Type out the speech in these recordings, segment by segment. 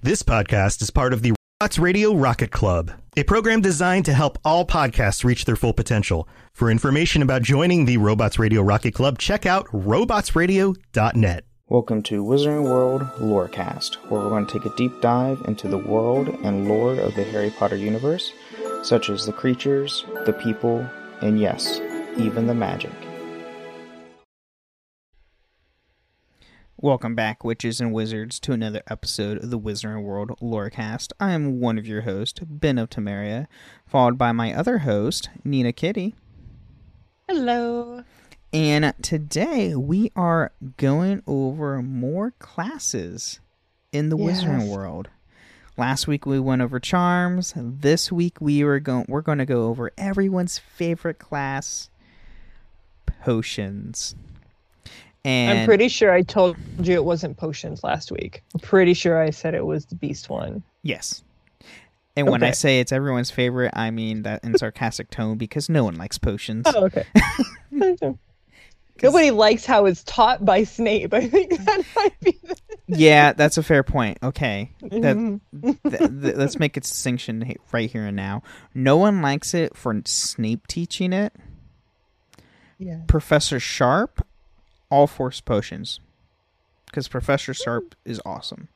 This podcast is part of the Robots Radio Rocket Club, a program designed to help all podcasts reach their full potential. For information about joining the Robots Radio Rocket Club, check out robotsradio.net. Welcome to Wizarding World Lorecast, where we're going to take a deep dive into the world and lore of the Harry Potter universe, such as the creatures, the people, and yes, even the magic. Welcome back, witches and wizards, to another episode of the Wizarding World Lorecast. I am one of your hosts, Ben of Temeria, followed by my other host, Nina Kitty. Hello. And today we are going over more classes in the Yes. Wizarding World. Last week we went over charms. This week we were going we're going to go over everyone's favorite class, potions. And I'm pretty sure I told you it wasn't potions last week. I'm pretty sure I said it was the beast one. Yes. And when I say it's everyone's favorite, I mean that in sarcastic tone because no one likes potions. Oh, okay. Nobody likes how it's taught by Snape. I think that might be. The... Yeah, that's a fair point. Okay. That, Mm-hmm. th- th- let's make a distinction right here and now. No one likes it for Snape teaching it. Yeah. Professor Sharp, all force potions. Because Professor Sharp is awesome.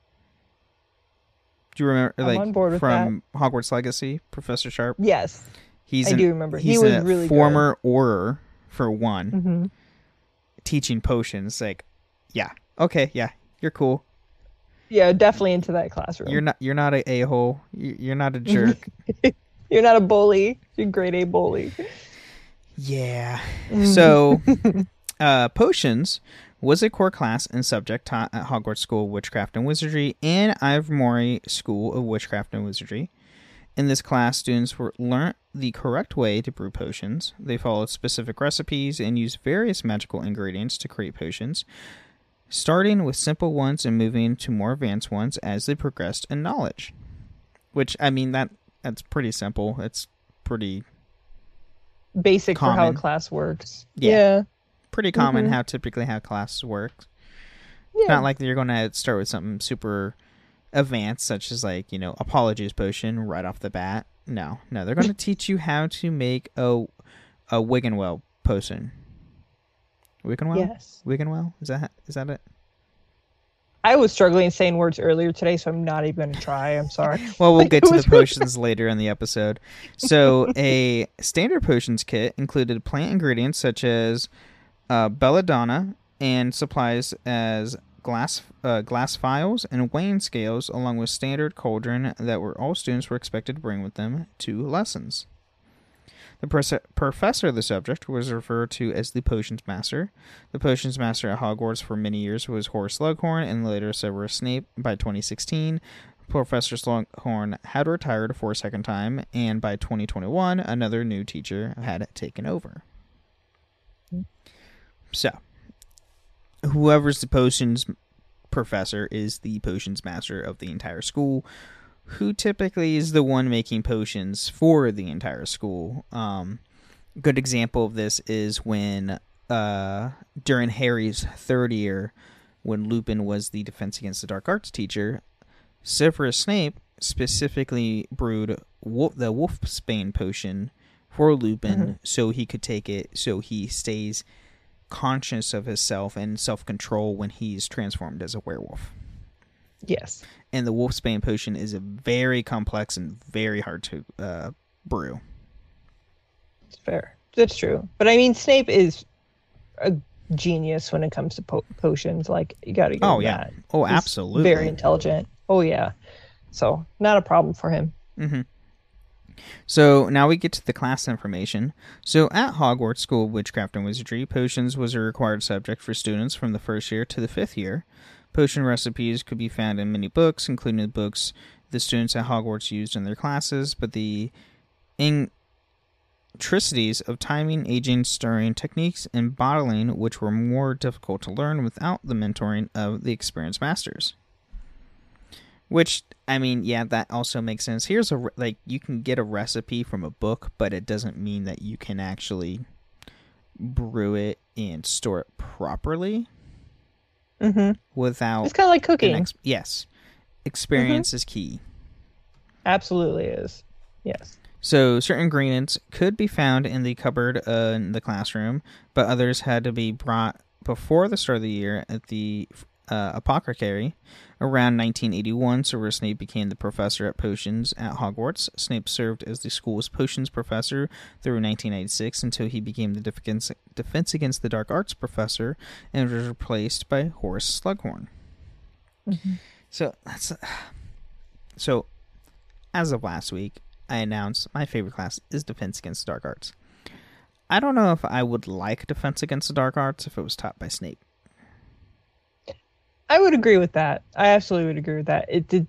Do you remember, I'm like, on board with from Hogwarts Legacy, Professor Sharp? Yes. He's I an- do remember. He was a really good. former Auror, for one, hmm teaching potions. Like, yeah, okay, yeah, you're cool. Yeah, definitely into that classroom. You're not. You're not a a hole. You're not a jerk. You're not a bully. You're grade A bully. yeah. So, uh, potions was a core class and subject taught at Hogwarts School of Witchcraft and Wizardry and Ilvermorny School of Witchcraft and Wizardry. In this class, students were learnt the correct way to brew potions. They followed specific recipes and used various magical ingredients to create potions, starting with simple ones and moving to more advanced ones as they progressed in knowledge. Which I mean that that's pretty simple. It's pretty Basic for how a class works. Yeah. Yeah. Pretty common mm-hmm. how typically how classes work. Yeah. Not like you're going to start with something super advanced, such as like you know Polyjuice potion right off the bat. No, no, they're going to teach you how to make a a Wiggenweld potion. Wiggenweld. Yes. Wiggenweld. Is that is that it? I was struggling saying words earlier today, so I'm not even going to try. I'm sorry. Well, we'll get to the potions later in the episode. So, a standard potions kit included plant ingredients such as uh, belladonna and supplies as glass uh, glass phials and weighing scales, along with standard cauldron that were all students were expected to bring with them to lessons. The professor of the subject was referred to as the potions master. The potions master at Hogwarts for many years was Horace Slughorn and later Severus Snape. By 2016, Professor Slughorn had retired for a second time, and by 2021, another new teacher had taken over. So, whoever's the potions professor is the potions master of the entire school, who typically is the one making potions for the entire school. Um, good example of this is when uh, during Harry's third year, when Lupin was the Defense Against the Dark Arts teacher, Severus Snape specifically brewed wolf, the Wolfsbane potion for Lupin so he could take it so he stays conscious of himself and self control when he's transformed as a werewolf. Yes. And the Wolfsbane potion is a very complex and very hard to uh, brew. It's fair. That's true. But I mean, Snape is a genius when it comes to po- potions. Like you got to. Get Oh yeah. That. Oh, He's absolutely. Very intelligent. Oh yeah. So not a problem for him. So now we get to the class information. So at Hogwarts School of Witchcraft and Wizardry, potions was a required subject for students from the first year to the fifth year. Potion recipes could be found in many books, including the books the students at Hogwarts used in their classes, but the intricacies of timing, aging, stirring techniques, and bottling, which were more difficult to learn without the mentoring of the experienced masters. Which I mean, yeah, that also makes sense. Here's a like you can get a recipe from a book, but it doesn't mean that you can actually brew it and store it properly Mm-hmm. without It's kind of like cooking. ex- yes, experience is key. Absolutely is. Yes. So certain ingredients could be found in the cupboard uh, in the classroom, but others had to be brought before the start of the year at the uh, apothecary. Around 1981, Severus Snape became the professor at potions at Hogwarts. Snape served as the school's potions professor through 1996 until he became the defense, defense against the dark arts professor and was replaced by Horace Slughorn. So that's so. As of last week, I announced my favorite class is Defense Against the Dark Arts. I don't know if I would like Defense Against the Dark Arts if it was taught by Snape. I would agree with that. I absolutely would agree with that. It did.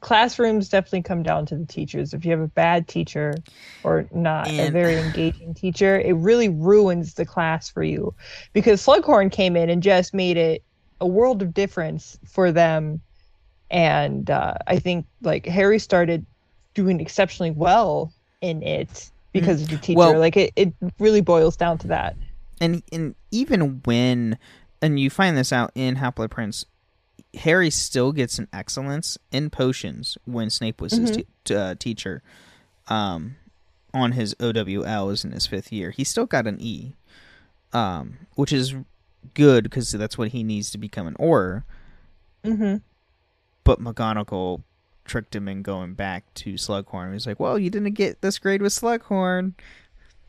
Classrooms definitely come down to the teachers. If you have a bad teacher or not a very engaging teacher, it really ruins the class for you. Because Slughorn came in and just made it a world of difference for them. And uh, I think like Harry started doing exceptionally well in it because of the teacher. Well- like it, it really boils down to that. and and even when and you find this out in Half Blood Prince, Harry still gets an excellence in potions when Snape was his t- uh, teacher. Um, on his OWLs in his fifth year, he still got an E, um, which is good because that's what he needs to become an Auror. Mm-hmm. But McGonagall tricked him in going back to Slughorn. He's like, "Well, you didn't get this grade with Slughorn."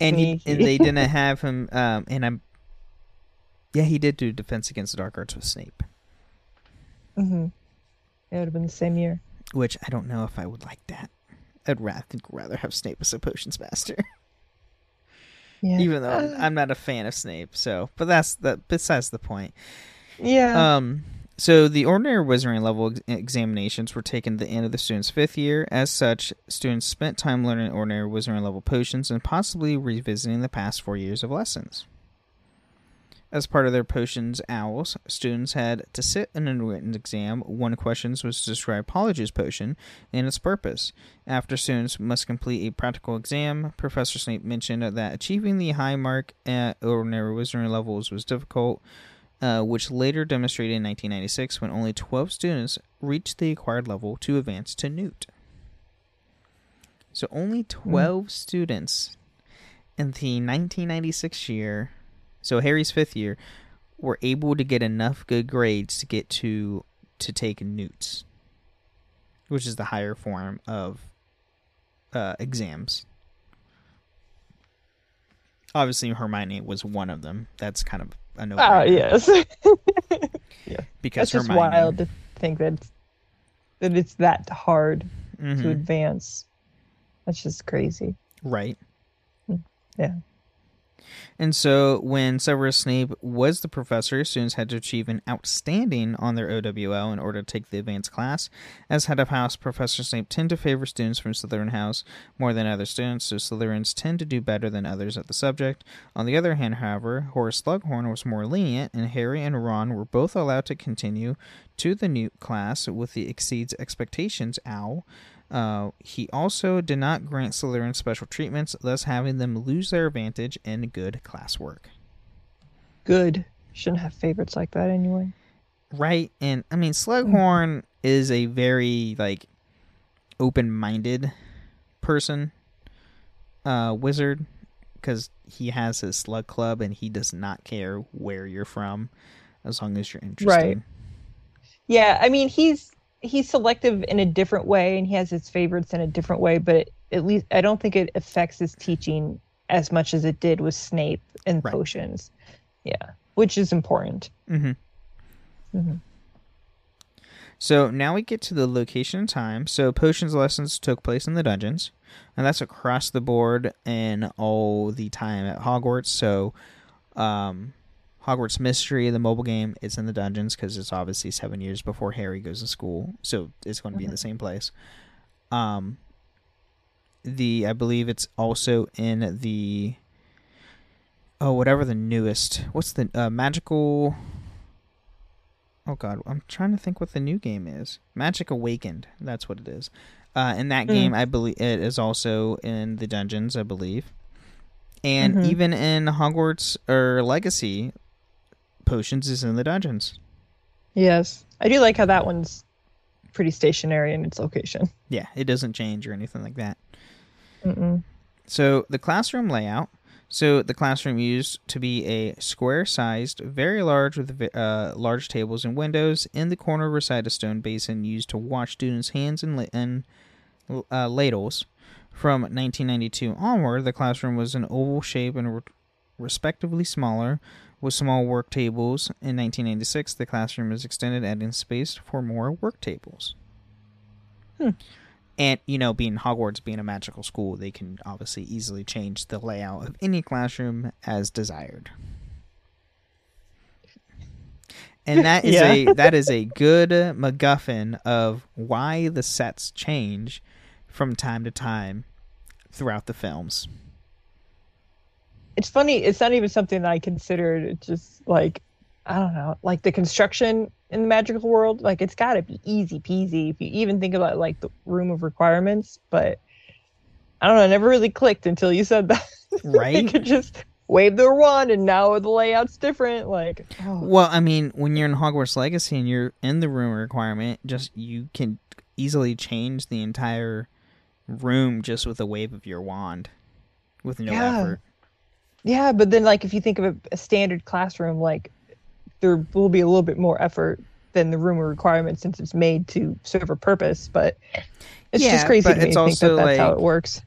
and he, and they didn't have him um and i'm yeah he did do defense against the dark arts with snape Mm-hmm. It would have been the same year. which i don't know if i would like that i'd rather, think rather have snape as a potions master Yeah. even though I'm, Uh, I'm not a fan of snape so but that's that besides the point yeah. Um, so the ordinary wizarding level ex- examinations were taken at the end of the student's fifth year. As such, students spent time learning ordinary wizarding level potions and possibly revisiting the past four years of lessons. As part of their potions owls, students had to sit in a written exam. One of the questions was to describe Polyjuice potion and its purpose. After students must complete a practical exam, Professor Snape mentioned that achieving the high mark at ordinary wizardry levels was difficult, uh, which later demonstrated in 1996 when only 12 students reached the acquired level to advance to Newt. So only 12 students in the 1996 year, so Harry's fifth year, were able to get enough good grades to get to to take Newts, which is the higher form of uh, exams. Obviously, Hermione was one of them. That's kind of a no. Ah, yes. Yeah. Because That's just Hermione, wild to think that that it's that hard Mhm. to advance. That's just crazy. right? Yeah. And so, when Severus Snape was the professor, students had to achieve an outstanding on their OWL in order to take the advanced class. As head of house, Professor Snape tended to favor students from Slytherin House more than other students, so Slytherins tend to do better than others at the subject. On the other hand, however, Horace Slughorn was more lenient, and Harry and Ron were both allowed to continue to the new class with the exceeds expectations owl. Uh, he also did not grant Slytherin special treatments, thus having them lose their advantage in good classwork. Good. Shouldn't have favorites like that anyway. Right, and I mean Slughorn is a very like open-minded person, uh, wizard, because he has his slug club and he does not care where you're from, as long as you're interested. Right. Yeah, I mean he's he's selective in a different way, and he has his favorites in a different way. But at least I don't think it affects his teaching as much as it did with Snape and Right. potions. Yeah, which is important. Mm-hmm. Mhm. So now we get to the location and time. So potions lessons took place in the dungeons, and that's across the board and all the time at Hogwarts. So, um, Hogwarts Mystery, the mobile game, it's in the dungeons because it's obviously seven years before Harry goes to school, so it's going to be in the same place. Um, the I believe it's also in the oh whatever the newest what's the uh, magical oh god i'm trying to think what the new game is. Magic awakened that's what it is. Uh, in that game i believe it is also in the dungeons i believe. And Mhm. even in hogwarts or legacy potions is in the dungeons Yes, I do like how that one's pretty stationary in its location. yeah it doesn't change or anything like that Mm-mm. So the classroom layout. So the classroom used to be a square-sized, very large with uh, large tables and windows. In the corner reside a stone basin used to wash students' hands and, la- and uh, ladles. From 1992 onward, the classroom was an oval shape and re- respectively smaller, with small work tables. In 1996, the classroom was extended, adding space for more work tables. Hmm. And you know, being Hogwarts being a magical school, they can obviously easily change the layout of any classroom as desired. And that is Yeah. a that is a good MacGuffin of why the sets change from time to time throughout the films. It's funny. It's not even something that I considered. It's just like I don't know, like the construction in the magical world. Like it's got to be easy peasy if you even think about like the room of requirements. But I don't know. It never really clicked until you said that. they Right? could just wave their wand, and now the layout's different. Like, oh, Well, I mean, when you're in Hogwarts Legacy and you're in the room requirement, just you can easily change the entire room just with a wave of your wand with no Yeah. effort. Yeah. But then, like, if you think of a, a standard classroom, like there will be a little bit more effort than the room requirement since it's made to serve a purpose. But it's Yeah, just crazy but to me it's think that also, that's how it works.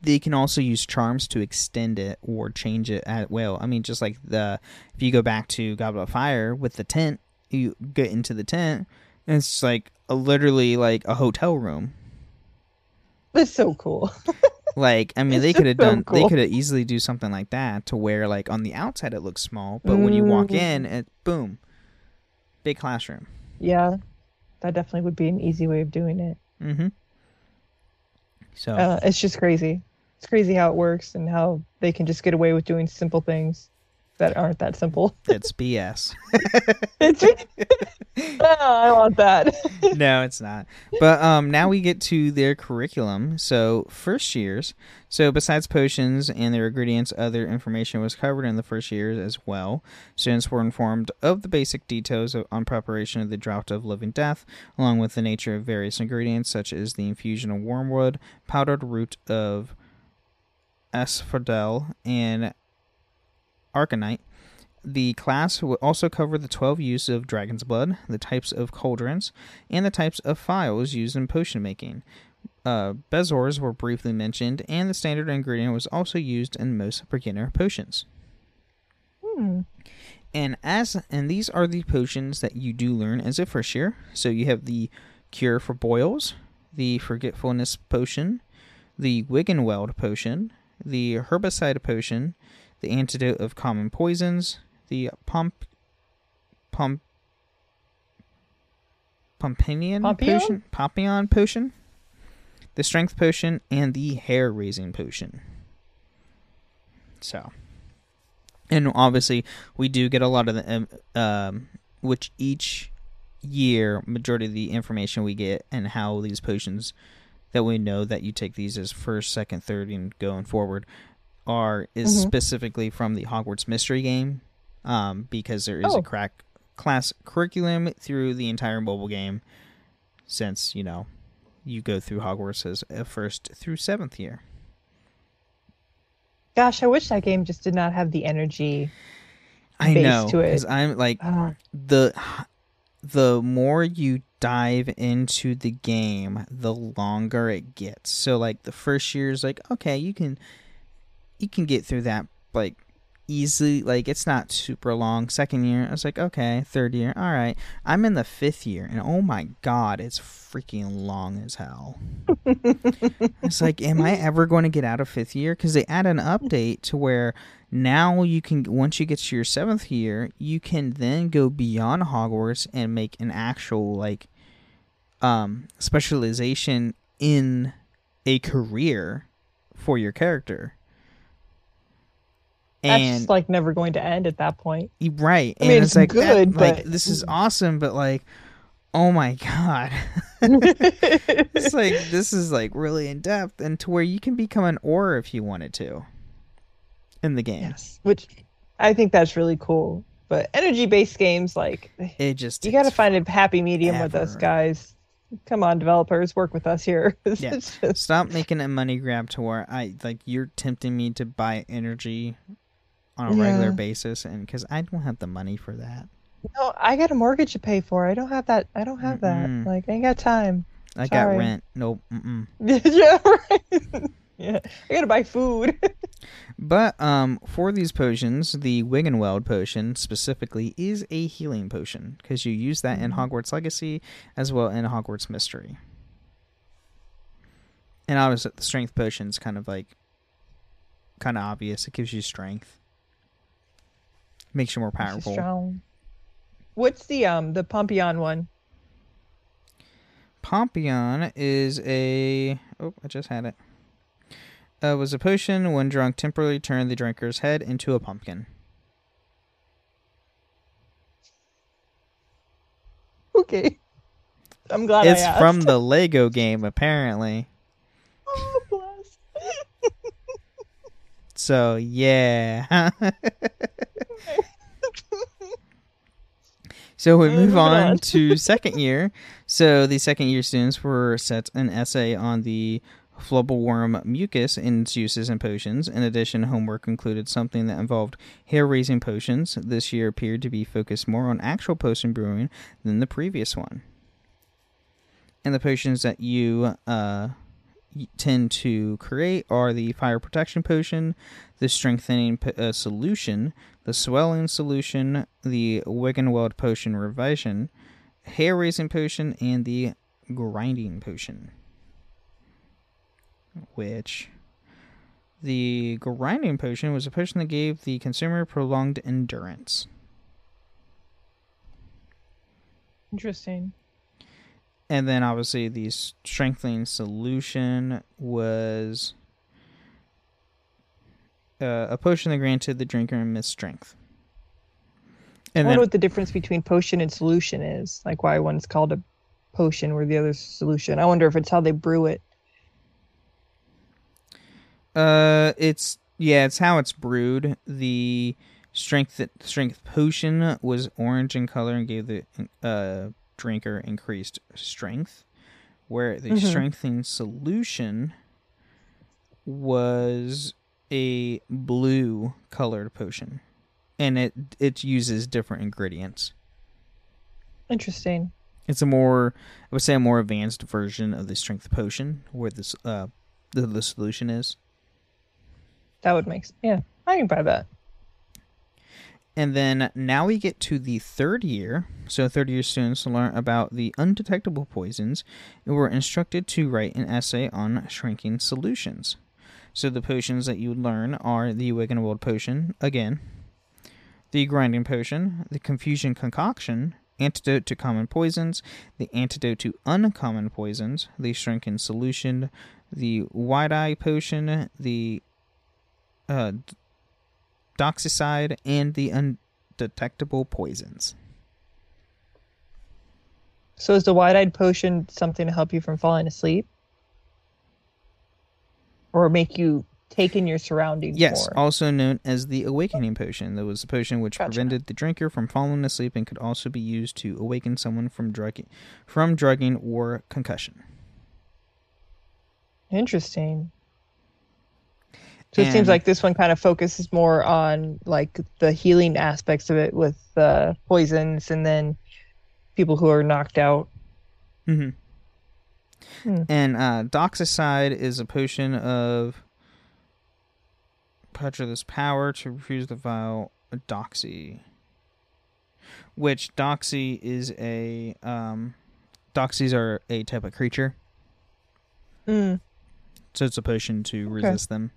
they can also use charms to extend it or change it at will. I mean, just like the if you go back to Goblet of Fire with the tent, you get into the tent, and it's like a, literally like a hotel room. That's so cool. Like, I mean, It's they could have so done. They could have easily do something like that to where, like, on the outside it looks small, but when you walk Mm. in, it boom, big classroom. yeah, that definitely would be an easy way of doing it. Mm-hmm. So Uh, it's just crazy. It's crazy how it works and how they can just get away with doing simple things that aren't that simple. it's BS. It's, Ah, I want that. no, it's not. But um, now we get to their curriculum. So first years. So besides potions and their ingredients, other information was covered in the first years as well. Students were informed of the basic details of, on preparation of the draught of living death, along with the nature of various ingredients such as the infusion of wormwood, powdered root of asphodel, and aconite. The class will also cover the 12 uses of dragon's blood, the types of cauldrons, and the types of phials used in potion making. Uh, Bezoars were briefly mentioned, and the standard ingredient was also used in most beginner potions. Hmm. And as and these are the potions that you do learn as a first year. So you have the cure for boils, the forgetfulness potion, the Wiggenweld potion, the herbicide potion, the antidote of common poisons, the pump pump Pompion? potion, Pompion potion, the strength potion, and the hair raising potion. So, and obviously we do get a lot of the um, um which each year majority of the information we get and how these potions that we know that you take these as first second third and going forward are is Mhm. specifically from the hogwarts mystery game um because there is Oh. a crack class curriculum through the entire mobile game since you know you go through hogwarts as a first through seventh year Gosh, I wish that game just did not have the energy. i base know to it. because i'm like Ah, the the more you dive into the game, the longer it gets. So like the first year is like okay, you can you can get through that like easily like it's not super long. Second year i was like okay third year all right. I'm in the fifth year and oh my god it's freaking long as hell. It's like am i ever going to get out of fifth year? Because they add an update to where now you can once you get to your seventh year you can then go beyond hogwarts and make an actual like um specialization in a career for your character and just like never going to end at that point. Right. I and mean, it's it's like that- good, like but- this is mm. awesome, but like oh my god. it's like this is like really in depth and to where you can become an Auror if you wanted to in the game. Yes, which I think that's really cool. But energy based games, like It just you got to find a happy medium with us, guys. Come on, developers, work with us here. Yeah. Just- Stop making a money grab to where I like you're tempting me to buy energy on a regular basis and cuz I don't have the money for that. no, I got a mortgage to pay for. I don't have that. I don't have Mm-mm. that. Like, I ain't got time. I got rent. Nope. Mm-mm. yeah, right. yeah, I gotta buy food. But um, for these potions, the Wiggenweld potion specifically is a healing potion because you use that in Hogwarts Legacy as well in Hogwarts Mystery. And obviously, the strength potion's kind of like kind of obvious. It gives you strength, makes you more powerful. What's the um the Pompion one? Pompion is a oh, I just had it. Uh, was a potion when drunk temporarily turned the drinker's head into a pumpkin. Okay, I'm glad it's from the Lego game, apparently. Oh, bless. So yeah. so we move moving on to second year. So the second year students were set an essay on the Flobberworm mucus and its uses and potions. In addition, homework included something that involved hair raising potions. This year appeared to be focused more on actual potion brewing than the previous one. And the potions that you uh, tend to create are the fire protection potion, the strengthening p- uh, solution, the swelling solution, the Wiggenweld potion revision, hair raising potion, and the girding potion. Which the girding potion was a potion that gave the consumer prolonged endurance. Interesting. And then obviously the strengthening solution was uh, a potion that granted the drinker miss strength. And I wonder then what the difference between potion and solution is. Like why one's called a potion where the other's solution. I wonder if it's how they brew it. uh it's yeah, it's how it's brewed. The strength that, strength potion was orange in color and gave the uh drinker increased strength, where the Mhm. strengthening solution was a blue colored potion, and it it uses different ingredients. Interesting. It's a more I would say a more advanced version of the strength potion, where this uh the, the solution is. That would make yeah. I can buy that. And then now we get to the third year. So, third year students learn about the undetectable poisons and were instructed to write an essay on shrinking solutions. So, the potions that you learn are the Wiggenweld potion, again, the girding potion, the confusion concoction, antidote to common poisons, the antidote to uncommon poisons, the shrinking solution, the wide eye potion, the uh, doxycide, and the undetectable poisons. So is the wide-eyed potion something to help you from falling asleep, or make you take in your surroundings Yes, more? also known as the awakening potion. That was a potion which Gotcha. prevented the drinker from falling asleep and could also be used to awaken someone from drugging, from drugging or concussion. Interesting. So it And- seems like this one kind of focuses more on like the healing aspects of it with the poisons, and then people who are knocked out. Mm-hmm. Hmm. And uh, Doxycide is a potion of Petrolus power to refuse the vial Doxy. Which Doxy is a um, Doxies are a type of creature, Mm. so it's a potion to resist them.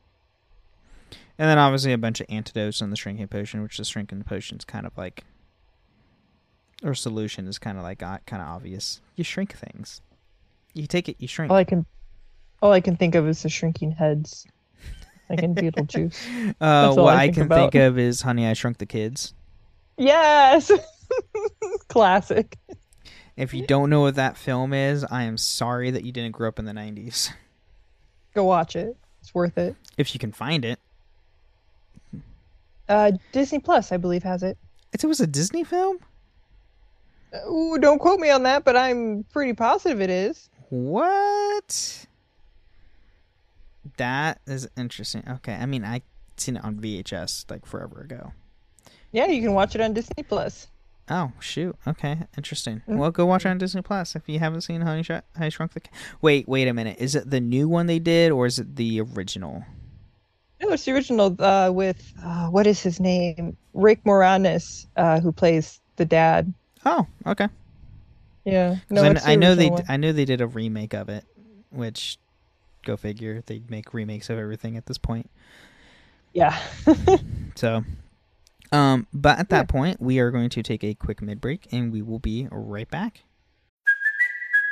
And then obviously a bunch of antidotes on the shrinking potion, which the shrinking potion is kind of like, or solution is kind of like uh, kind of obvious. You shrink things. You take it, you shrink. All I can, all I can think of is the shrinking heads, like in Beetlejuice. Uh, what I I, think can about. think of is Honey, I Shrunk the Kids. yes, classic. If you don't know what that film is, I am sorry that you didn't grow up in the 90s. Go watch it. It's worth it. If you can find it. Uh, Disney Plus, I believe, has it. It was a Disney film? Ooh, don't quote me on that, but I'm pretty positive it is. What? That is interesting. Okay, I mean, I seen it on VHS like forever ago. Yeah, you can watch it on Disney Plus. Oh shoot! Okay, interesting. Well, go watch it on Disney Plus if you haven't seen Honey, Sh- Honey Shrunk the. Wait, wait a minute. Is it the new one they did, or is it the original? No, it's the original uh, with uh, what is his name? Rick Moranis, uh, who plays the dad. Oh, okay. Yeah, no, I, I know they one. I know they did a remake of it, which go figure they make remakes of everything at this point. Yeah. So, um, but at that point, we are going to take a quick mid break, and we will be right back.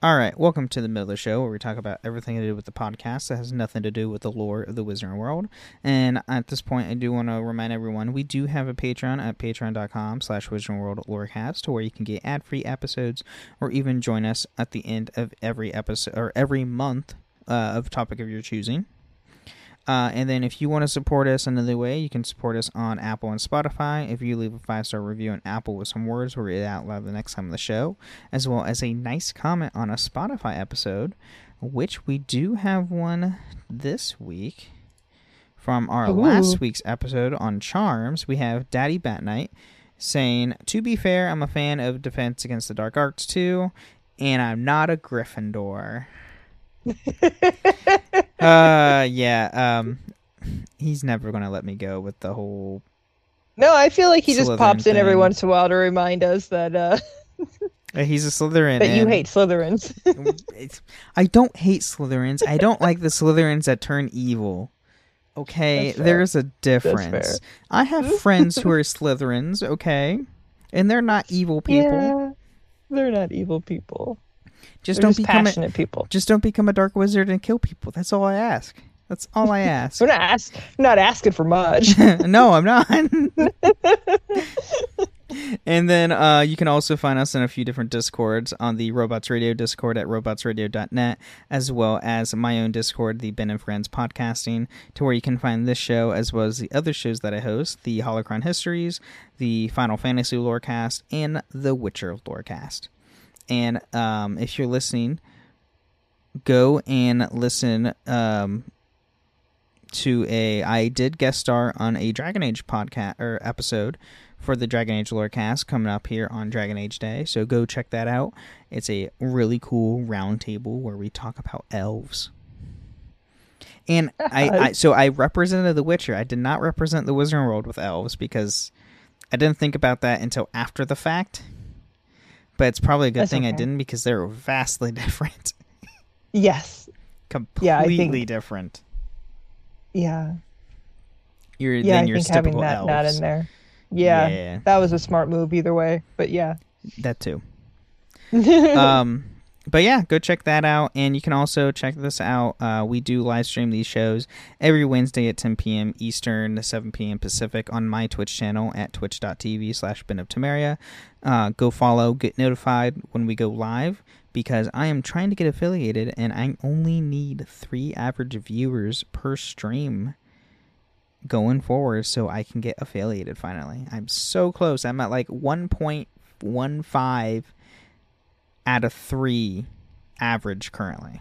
All right, welcome to the middle of the show where we talk about everything to do with the podcast that has nothing to do with the lore of the Wizarding World. And at this point, I do want to remind everyone we do have a Patreon at patreon.com slash Wizarding World Lorecast where you can get ad-free episodes or even join us at the end of every episode or every month uh, of topic of your choosing. Uh, and then if you want to support us another way, you can support us on Apple and Spotify. If you leave a five star review on Apple with some words, we'll read it out loud the next time on the show, as well as a nice comment on a Spotify episode, which we do have one this week. From our Ooh. last week's episode on Charms, we have Daddy Bat Knight saying, To be fair, I'm a fan of Defense Against the Dark Arts too, and I'm not a Gryffindor. uh yeah um he's never gonna let me go with the whole No, I feel like he just Slytherin pops in every thing. once in a while to remind us that uh, uh, he's a slytherin that you and hate Slytherins. it's, i don't hate slytherins i don't like the slytherins that turn evil okay That's fair. there's a difference i have friends who are slytherins okay and they're not evil people Yeah, they're not evil people. Just They're don't just become a, passionate people. just don't become a dark wizard and kill people that's all i ask that's all i ask We're not ask, not asking for much. no, I'm not. and then uh, you can also find us in a few different discords on the Robots Radio Discord at robotsradio.net, as well as my own Discord, the Ben and Friends Podcasting, to where you can find this show as well as the other shows that I host, the Holocron Histories, the Final Fantasy Lorecast, and the Witcher Lorecast. And um, if you're listening, go and listen um, to a I did guest star on a Dragon Age podcast or episode for the Dragon Age Lorecast coming up here on Dragon Age Day. So go check that out. It's a really cool roundtable where we talk about elves. And I, I so I represented The Witcher. I did not represent the Wizarding World with elves because I didn't think about that until after the fact. But it's probably a good That's thing I didn't because they're vastly different. yes. Completely Yeah, think- different. Yeah. You're Yeah, than I your think having that elves. not in there. Yeah, Yeah. That was a smart move either way. But yeah. That too. um, but yeah, go check that out. And you can also check this out. Uh, we do live stream these shows every Wednesday at 10 p.m. Eastern, 7 p.m. Pacific on my Twitch channel at twitch.tv slash Ben of Temeria. Uh, go follow, get notified when we go live because I am trying to get affiliated and I only need three average viewers per stream going forward so I can get affiliated finally. I'm so close. I'm at like 1.15 out a 3 average currently.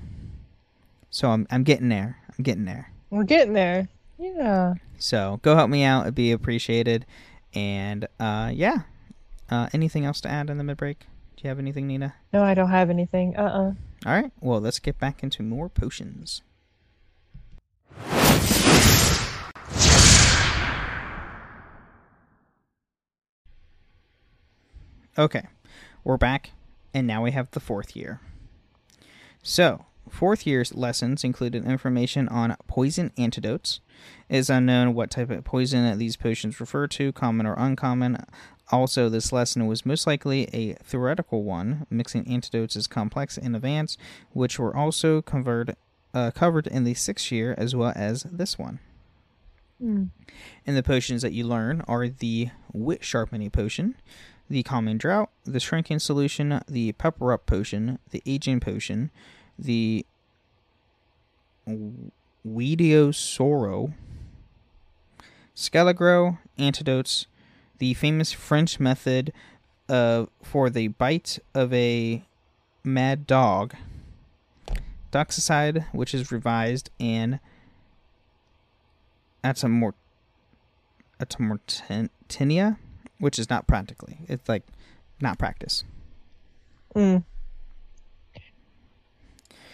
So I'm I'm getting there. I'm getting there. We're getting there. Yeah. So go help me out. It'd be appreciated. And uh yeah. Uh anything else to add in the mid break? Do you have anything, Nina? No, I don't have anything. Uh uh All right. Well, let's get back into more potions. Okay, we're back, and now we have the fourth year. So, fourth year's lessons included information on poison antidotes. It is unknown what type of poison these potions refer to, common or uncommon. Also, this lesson was most likely a theoretical one. Mixing antidotes is complex and advanced, which were also covered, uh, covered in the sixth year as well as this one. And the potions that you learn are the wit sharpening potion, the calming drought, the shrinking solution, the pepper up potion, the aging potion, the Weediosoro, Skelegro, antidotes, the famous French method of for the bite of a mad dog, Doxycide, which is revised, and Atomort Amortentia, which is not practically. It's like not practice. Mm.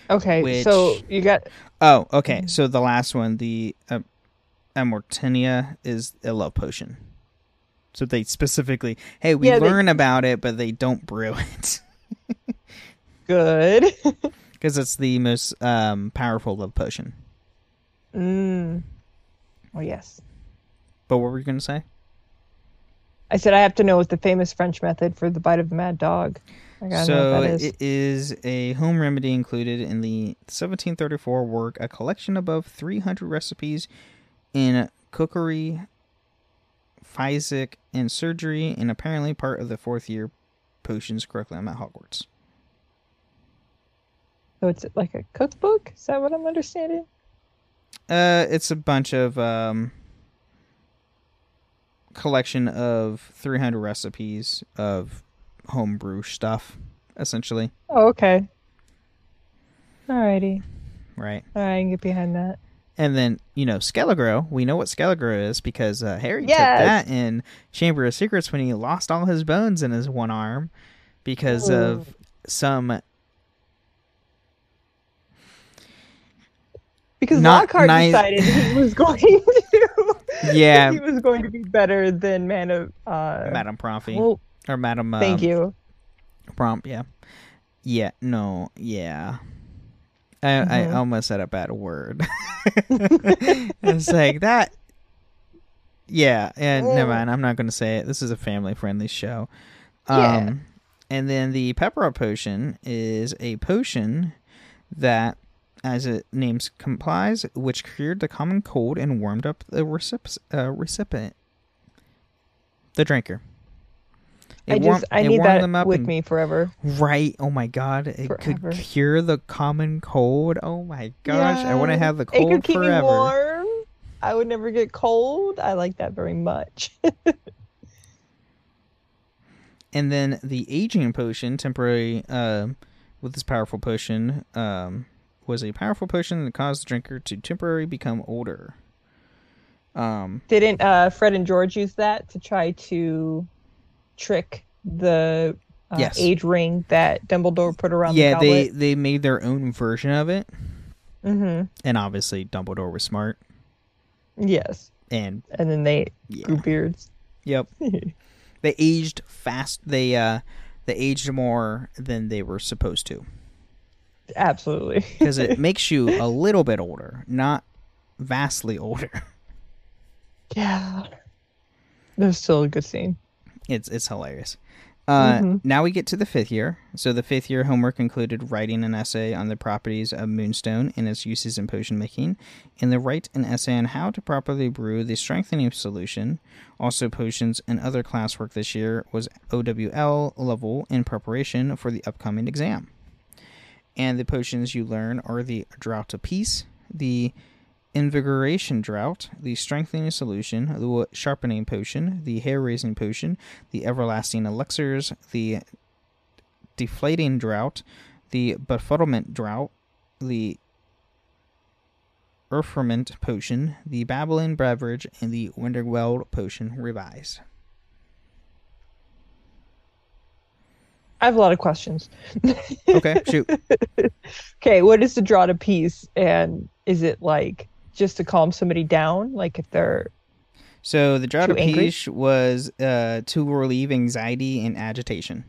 Okay, Which- so you got Oh, okay. So the last one, the uh, Amortentia, is a love potion. So they specifically, hey, we Yeah, they- learn about it, but they don't brew it good. because it's the most um, powerful love potion. mm. Oh yes. But what were you gonna say? I said I have to know what the famous French method for the bite of the mad dog. I So what that is. it is a home remedy included in the 1734 work, a collection above 300 recipes in cookery, physic, and surgery, and apparently part of the fourth year potions curriculum at Hogwarts. So it's like a cookbook? Is that what I'm understanding? Uh, it's a bunch of um, collection of 300 recipes of homebrew stuff, essentially. Oh, okay. Alrighty. Right. Alright, I can get behind that. And then, you know, Skelegro, we know what Skelegro is because uh, Harry Yes. took that in Chamber of Secrets when he lost all his bones in his one arm because of some Because Not Lockhart nice- decided he was going to Yeah. he was going to be better than Man of uh Madame Pomfrey well, or Madame thank um, you. Prompt, yeah. Yeah, no, yeah. I, I Mhm. almost said a bad word. it's like that. Yeah, and never mind. I'm not going to say it. This is a family friendly show. Yeah. Um, and then the pepper potion is a potion that, as it names complies, which cured the common cold and warmed up the recip- uh, recipient, the drinker. I It just warm- I it need warmed that them up with and- me forever. Right. Oh my god. It Forever. could cure the common cold. Oh my gosh. I want to have the cold It could keep forever. me warm. I would never get cold. I like that very much. And then the aging potion, temporary, um, with this powerful potion, um, was a powerful potion that caused the drinker to temporarily become older. Um, Didn't uh, Fred and George use that to try to trick the uh, Yes. age ring that Dumbledore put around yeah, the they they made their own version of it, Mm-hmm. and obviously Dumbledore was smart. Yes. And And then they Yeah. grew beards. yep, they aged fast. They uh, they aged more than they were supposed to. Absolutely. because it makes you a little bit older, not vastly older. yeah. That was still a good scene. It's it's hilarious. Uh, Mhm. Now we get to the fifth year. So the fifth year homework included writing an essay on the properties of moonstone and its uses in potion making, and the write an essay on how to properly brew the strengthening solution. Also, potions and other classwork this year was OWL level in preparation for the upcoming exam. And the potions you learn are the Drought of Peace, the Invigoration Drought, the Strengthening Solution, the Sharpening Potion, the Hair Raising Potion, the Everlasting Elixirs, the Deflating Drought, the Befuddlement Drought, the Urferment Potion, the Babbling Beverage, and the Wiggenweld Potion revised. I have a lot of questions. Okay, shoot. Okay, what is the draw to peace? And is it like just to calm somebody down? Like if they're So the Too of? Peace was uh, to relieve anxiety and agitation.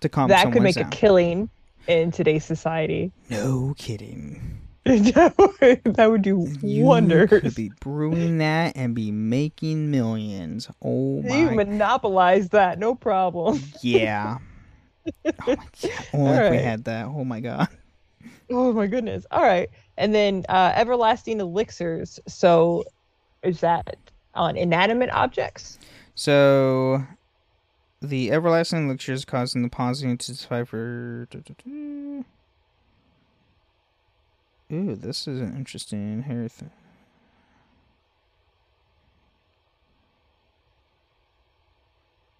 To calm that could make down. a killing in today's society. No kidding. That would- that would do You wonders. could be brewing that and be making millions. Oh my! You monopolize that, no problem. yeah. Oh my god. Only if we had that. Oh my god. Oh my goodness. All right. And then uh everlasting elixirs. So is that on inanimate objects? So the everlasting elixirs causing the pausing to survive for Ooh, this is an interesting hair th-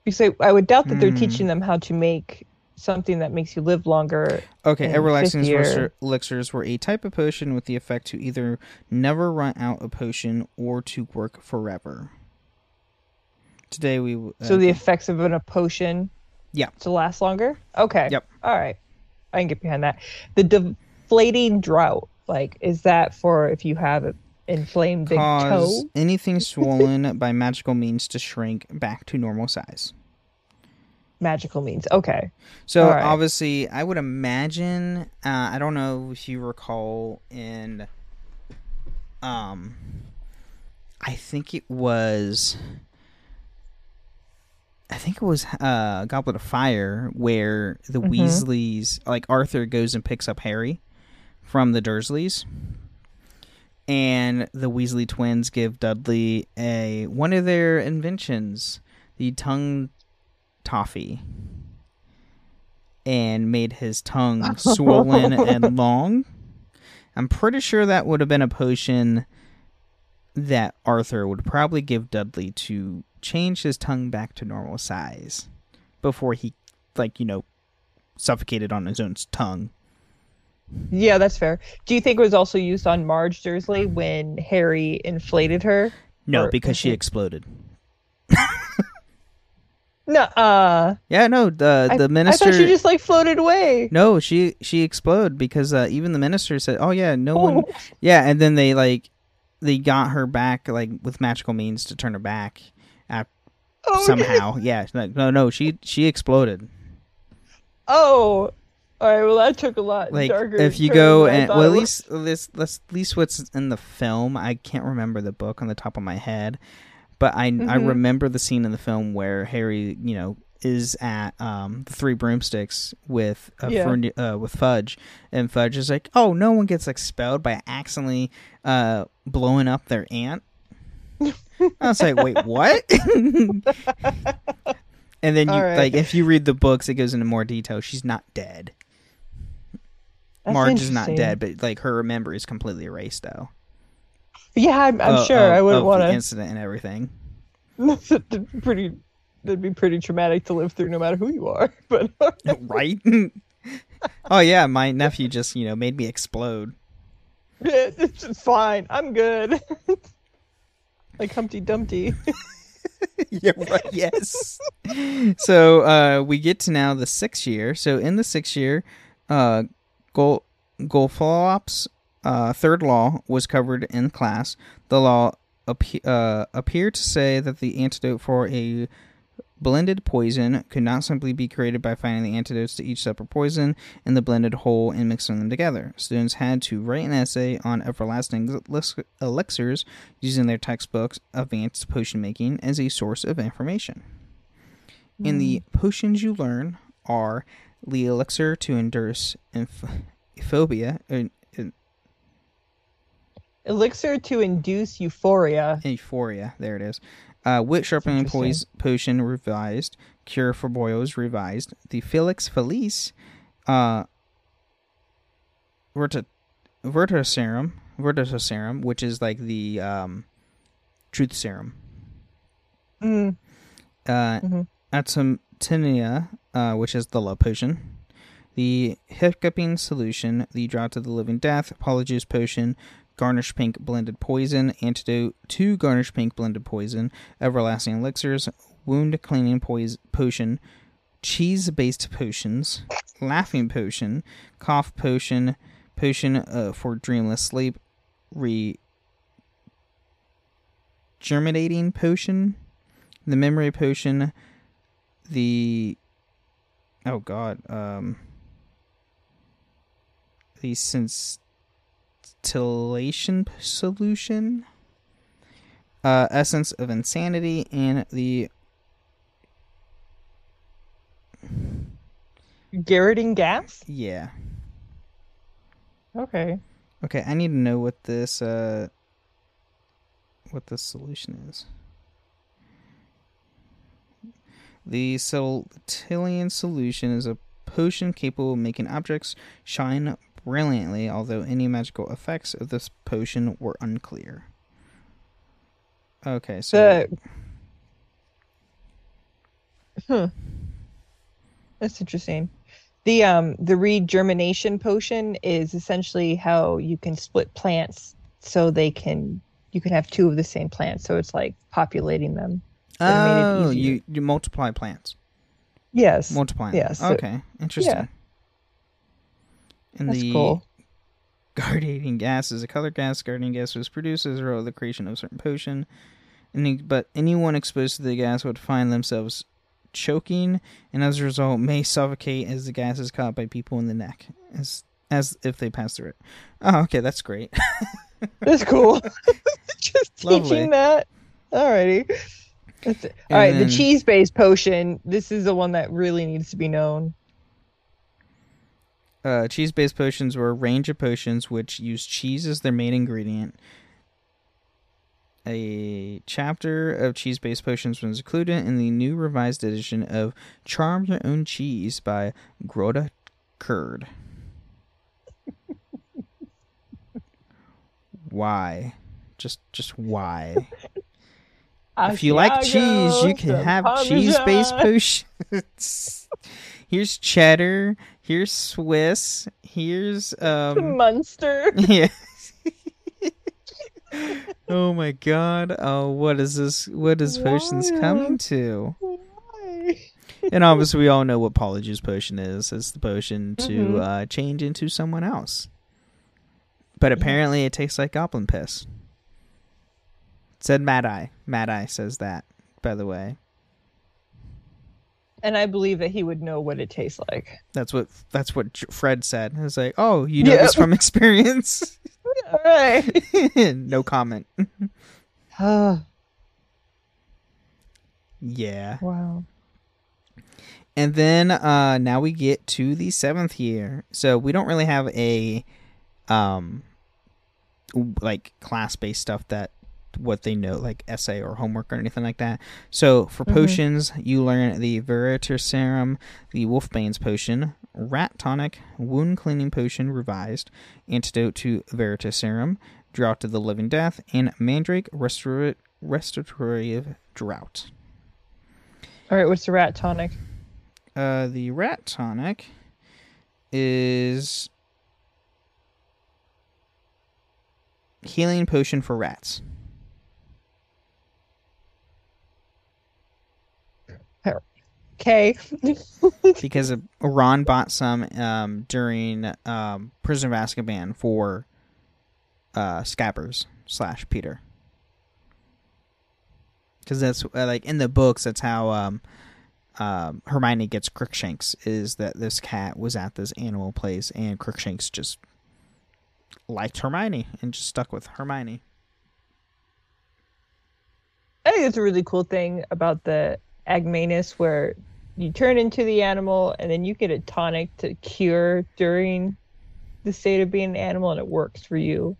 You say I would doubt that they're Hmm. teaching them how to make something that makes you live longer. Okay, in everlasting fifth year. elixir- elixirs were a type of potion with the effect to either never run out a potion or to work forever. Today we uh, So the effects of an, a potion Yeah. to last longer? Okay. Yep. All right. I can get behind that. The deflating drought, like, is that for if you have an inflamed big cause toe? anything swollen by magical means to shrink back to normal size. Magical means. Okay. So right. obviously, I would imagine. Uh, I don't know if you recall in. Um, I think it was. I think it was uh, Goblet of Fire where the Mm-hmm. Weasleys, like Arthur, goes and picks up Harry from the Dursleys, and the Weasley twins give Dudley a one of their inventions, the tongue toffee and made his tongue swollen and long. I'm pretty sure that would have been a potion that Arthur would probably give Dudley to change his tongue back to normal size before he, like, you know, suffocated on his own tongue. Yeah, that's fair. Do you think it was also used on Marge Dursley when Harry inflated her? No, Or- because she exploded. No, uh, Yeah, no, the I, the minister. I thought she just like floated away. No, she she exploded because uh, even the minister said, "Oh yeah, no one." Oh. Yeah, and then they like they got her back like with magical means to turn her back Oh, somehow. yeah, no, no, she she exploded. Oh, all right. Well, that took a lot Like darker. if you go and well, at least this at least what's in the film. I can't remember the book on the top of my head, but I I Mhm. remember the scene in the film where Harry, you know, is at um the Three Broomsticks with uh, Yeah. Uh, with Fudge, and Fudge is like, "Oh, no one gets expelled by accidentally uh blowing up their aunt." I was like, "Wait, what?" and then you right. like if you read the books, it goes into more detail. She's not dead. That's Marge is not dead, but like her memory is completely erased, though. Yeah, I'm, I'm Uh, sure of- I wouldn't want to. incident and everything. pretty. That'd be pretty traumatic to live through, no matter who you are. But right? oh yeah, my nephew just you know made me explode. it's it's fine. I'm good. like Humpty Dumpty. yeah, right. Yes. so uh, we get to now the sixth year. So in the sixth year, uh, Golpalott's uh, third law was covered in class. The law appe- uh, appeared to say that the antidote for a blended poison could not simply be created by finding the antidotes to each separate poison in the blended whole and mixing them together. Students had to write an essay on everlasting elixirs using their textbooks advanced potion making as a source of information. And the potions you learn are the elixir to endurance inf- phobia, Elixir to induce euphoria. euphoria. There it is. Uh, wit sharpening poise potion revised. Cure for boils revised. The Felix Felicis, uh, Verta, Veritaserum, Verta serum, which is like the um, truth serum. Mm. uh, Mhm. Amortentia, uh, which is the love potion, the hiccuping solution, the draught of the living death, polyjuice potion, garnish pink blended poison, antidote to garnish pink blended poison, everlasting elixirs, wound cleaning pois- potion, cheese based potions, laughing potion, cough potion, potion uh, for dreamless sleep, re germinating potion, the memory potion, the oh god, um the scintillation solution, uh essence of insanity, and the Garroting gas? yeah. Okay. Okay, I need to know what this uh what this solution is. The Celtilian solution is a potion capable of making objects shine brilliantly, although any magical effects of this potion were unclear. Okay, so Hmm. That's interesting. The um the regermination potion is essentially how you can split plants so they can you can have two of the same plant. So it's like populating them. It made it oh, easier. you you multiply plants. Yes. Multiply. Yeah, so- okay, interesting. And That's the cool. guardiating gas is a color gas. Guardian gas was produced as a result of the creation of a certain potion. Any, but anyone exposed to the gas would find themselves choking, and as a result, may suffocate as the gas is caught by people in the neck, as as if they pass through it. Oh, okay, that's great. That's cool. Just Lovely. teaching that. Alrighty. That's it. And All right, the cheese based potion. This is the one that really needs to be known. Uh, cheese-based potions were a range of potions which use cheese as their main ingredient. A chapter of cheese-based potions was included in the new revised edition of Charm Your Own Cheese by Gerda Curd. why? Just just why? if you like cheese, you can have cheese-based potions. here's cheddar. Here's Swiss. Here's um. Munster. yeah. oh my god. Oh, what is this? What is potions coming to? And obviously, we all know what Polyjuice potion is. It's the potion to Mhm. uh, change into someone else. But apparently, it tastes like goblin piss. Said Mad Eye. Mad Eye says that, by the way. And I believe that he would know what it tastes like. That's what that's what Fred said. I was like, "Oh, you know Yeah. this from experience." All right. no comment. Yeah. wow. And then uh now we get to the seventh year. So we don't really have a um like class based stuff that what they know like essay or homework or anything like that. So for potions, you learn the Veritaserum, the Wolfbane's Potion, Rat Tonic, Wound Cleaning Potion revised, Antidote to Veritaserum, Drought of the Living Death, and Mandrake Restor- Restorative Drought. All right, what's the rat tonic? Uh, the rat tonic is healing potion for rats. Okay. because Ron bought some um, during um, Prison of Azkaban for uh, Scabbers slash Peter. Because that's uh, like in the books, that's how um, um, Hermione gets Crookshanks. Is that this cat was at this animal place and Crookshanks just liked Hermione and just stuck with Hermione. I think it's a really cool thing about the Animagus where you turn into the animal, and then you get a tonic to cure during the state of being an animal, and it works for you.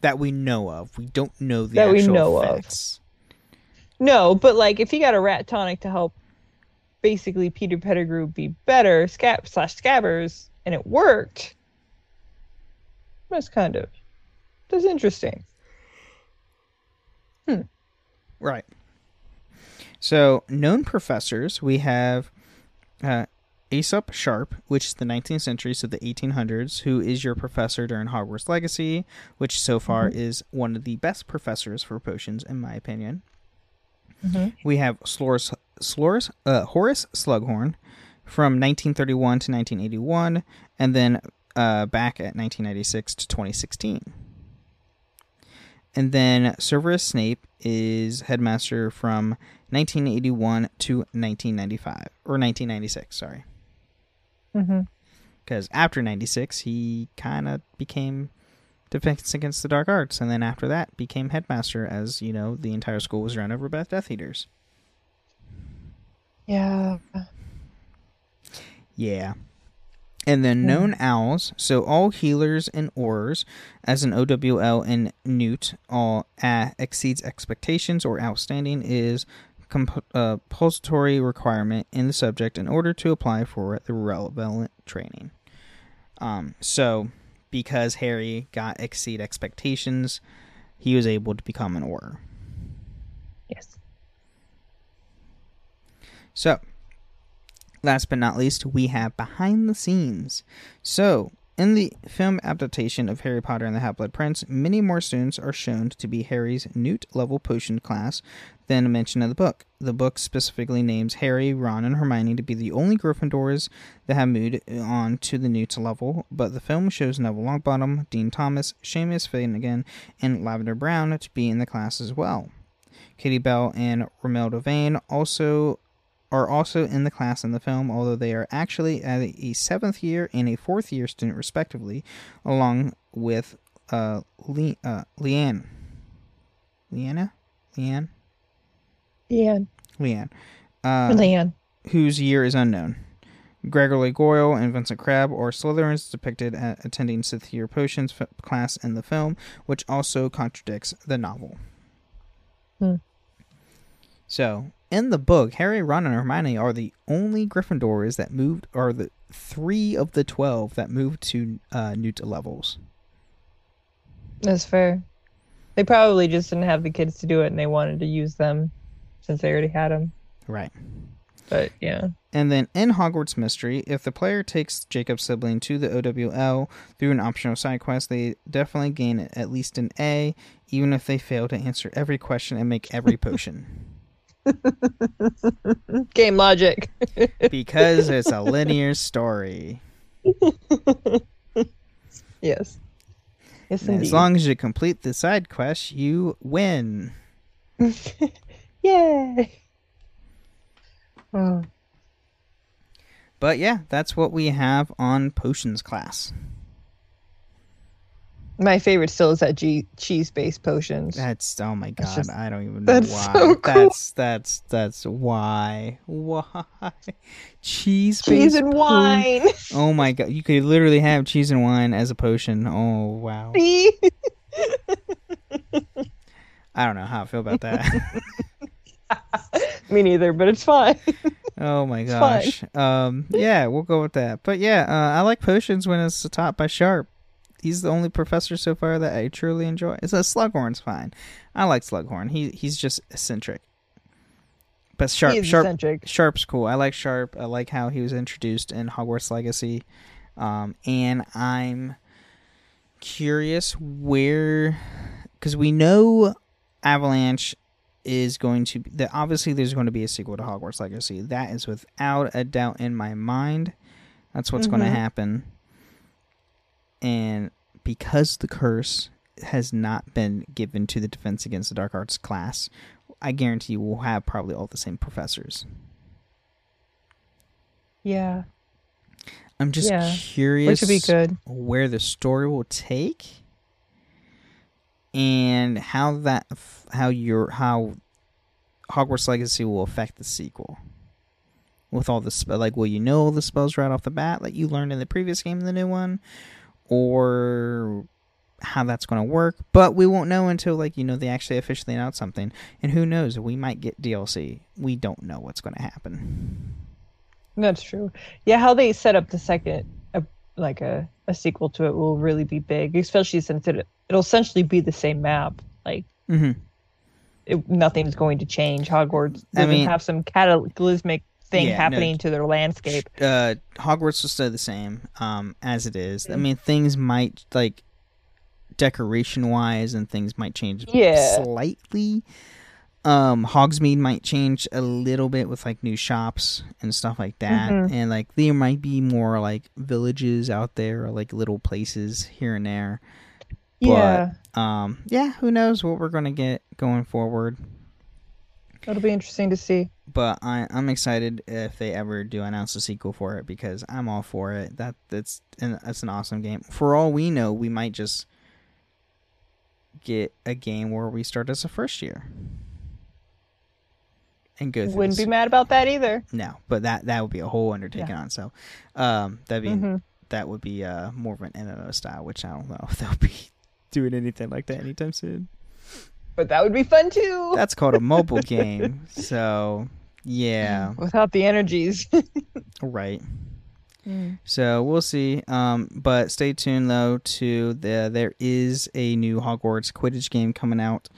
That we know of. We don't know the That we actual know of. No, but like if you got a rat tonic to help basically Peter Pettigrew be better, scab slash scabbers, and it worked. That's kind of that's interesting. Hmm. Right. So, known professors, we have uh, Aesop Sharp, which is the 19th century, so the 1800s, who is your professor during Hogwarts Legacy, which so far is one of the best professors for potions, in my opinion. We have Sloris, Sloris, uh, Horace Slughorn from 1931 to 1981, and then uh, back at 1996 to 2016. And then Severus Snape is headmaster from 1981 to 1995 or 1996, sorry. Mhm. Because after 96, he kind of became Defense Against the Dark Arts, and then after that became headmaster, as you know, the entire school was run over by Death Eaters. Yeah. Yeah. And then known owls, so all healers and aurors, as an OWL and Newt, all uh, exceeds expectations or outstanding is comp- uh, compulsory requirement in the subject in order to apply for the relevant training. Um, so, because Harry got exceed expectations, he was able to become an auror. Yes. So, last but not least, we have behind the scenes. So, in the film adaptation of Harry Potter and the Half Blood Prince, many more students are shown to be Harry's Newt level potion class than mentioned in the book. The book specifically names Harry, Ron, and Hermione to be the only Gryffindors that have moved on to the Newt level, but the film shows Neville Longbottom, Dean Thomas, Seamus Finnigan, and Lavender Brown to be in the class as well. Katie Bell and Romilda Vane also are also in the class in the film, although they are actually at a seventh year and a fourth year student, respectively, along with uh, Le- uh, Leanne. Leanna? Leanne? Leanne. Leanne. Uh, Leanne. whose year is unknown. Gregory Goyle and Vincent Crabbe are Slytherins depicted at attending Sith Year Potions f- class in the film, which also contradicts the novel. Hmm. So, in the book, Harry, Ron, and Hermione are the only Gryffindors that moved, are the three of the twelve that moved to uh, Newt levels. That's fair. They probably just didn't have the kids to do it, and they wanted to use them since they already had them. Right. But yeah, And then in Hogwarts Mystery, if the player takes Jacob's sibling to the OWL through an optional side quest, they definitely gain at least an A, even if they fail to answer every question and make every potion. game logic. because it's a linear story. yes. Yes, And indeed. as long as you complete the side quest, you win. Yay. Oh, But yeah, that's what we have on potions class. My favorite still is that G- cheese-based potions. That's oh my god, just- I don't even know that's why. so cool. That's that's that's why. Why? Cheese cheese and wine. Oh my god, you could literally have cheese and wine as a potion. Oh wow. I don't know how I feel about that. Me neither, but it's fine. oh my gosh. Um yeah, we'll go with that. But yeah, uh, I like potions when it's taught by Sharp. He's the only professor so far that I truly enjoy. It's a Slughorn's fine. I like Slughorn. He he's just eccentric. But Sharp Sharp eccentric. Sharp's cool. I like Sharp. I like how he was introduced in Hogwarts Legacy. Um, and I'm curious where, because we know Avalanche is going to be, that obviously there's going to be a sequel to Hogwarts Legacy. That is without a doubt in my mind. That's what's going to happen. And because the curse has not been given to the Defense Against the Dark Arts class, I guarantee you we'll have probably all the same professors. Yeah, I'm just Yeah, curious which would be good. where the story will take and how that how your how Hogwarts Legacy will affect the sequel. with all the spe- like will you know all the spells right off the bat that you learned in the previous game and the new one or how that's going to work but we won't know until like you know they actually officially announce something and who knows we might get DLC we don't know what's going to happen That's true. Yeah, how they set up the second, uh, like a, a sequel to it, will really be big, especially since it it'll essentially be the same map. Like Mhm. it, nothing's going to change. Hogwarts I doesn't mean- have some cataclysmic thing Yeah, no, happening to their landscape. uh Hogwarts will stay the same um as it is. I mean things might like decoration wise and things might change Yeah. slightly. Um Hogsmeade might change a little bit with like new shops and stuff like that. Mhm. And like there might be more like villages out there or like little places here and there. yeah, But um yeah, who knows what we're gonna get going forward. it'll be interesting to see. But I, I'm excited if they ever do announce a sequel for it because I'm all for it. That that's an, that's an awesome game. For all we know, we might just get a game where we start as a first year and go. Wouldn't be mad about that either. No, but that that would be a whole undertaking on. So, um, that'd be Mhm. that would be uh more of an MMO style, which I don't know if they'll be doing anything like that anytime soon. But that would be fun too. That's called a mobile game. So, yeah. Without the energies. Right. So we'll see. Um, but stay tuned though to the there is a new Hogwarts Quidditch game coming out.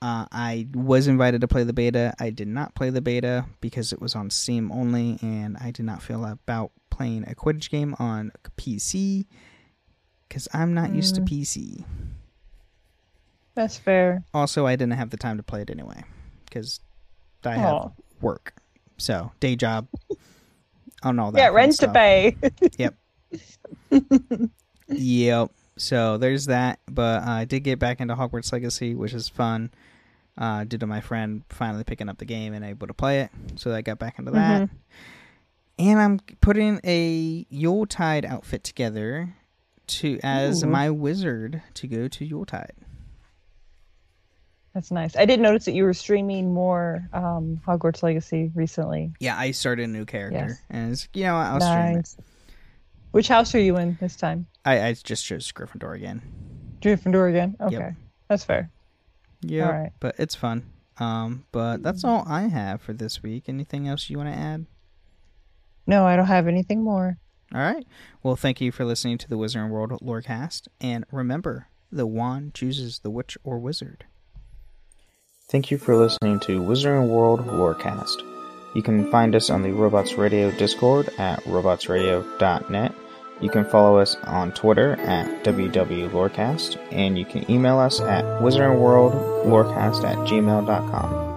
Uh, I was invited to play the beta. I did not play the beta because it was on Steam only, and I did not feel about playing a Quidditch game on PC because I'm not used to PC. That's fair. Also, I didn't have the time to play it anyway because I have Aw. Work, so day job, on all that. Yeah, rent to pay. Yep. yep. So there's that. But uh, I did get back into Hogwarts Legacy, which is fun. Uh, due to my friend finally picking up the game and able to play it, so I got back into that. And I'm putting a Yuletide outfit together to as Ooh. my wizard to go to Yuletide. That's nice. I did notice that you were streaming more um, Hogwarts Legacy recently. Yeah, I started a new character, Yes. and it's, you know I'll stream it. Which house are you in this time? I, I just chose Gryffindor again. Gryffindor again. Okay, that's fair. Yeah, Alright. but it's fun. Um, but that's all I have for this week. Anything else you want to add? No, I don't have anything more. All right. Well, thank you for listening to the Wizarding World Lorecast, and remember, the wand chooses the witch or wizard. Thank you for listening to Wizarding World Lorecast. You can find us on the Robots Radio Discord at robotsradio.net. You can follow us on Twitter at WWLorecast, and you can email us at wizardingworldlorecast at gmail.com.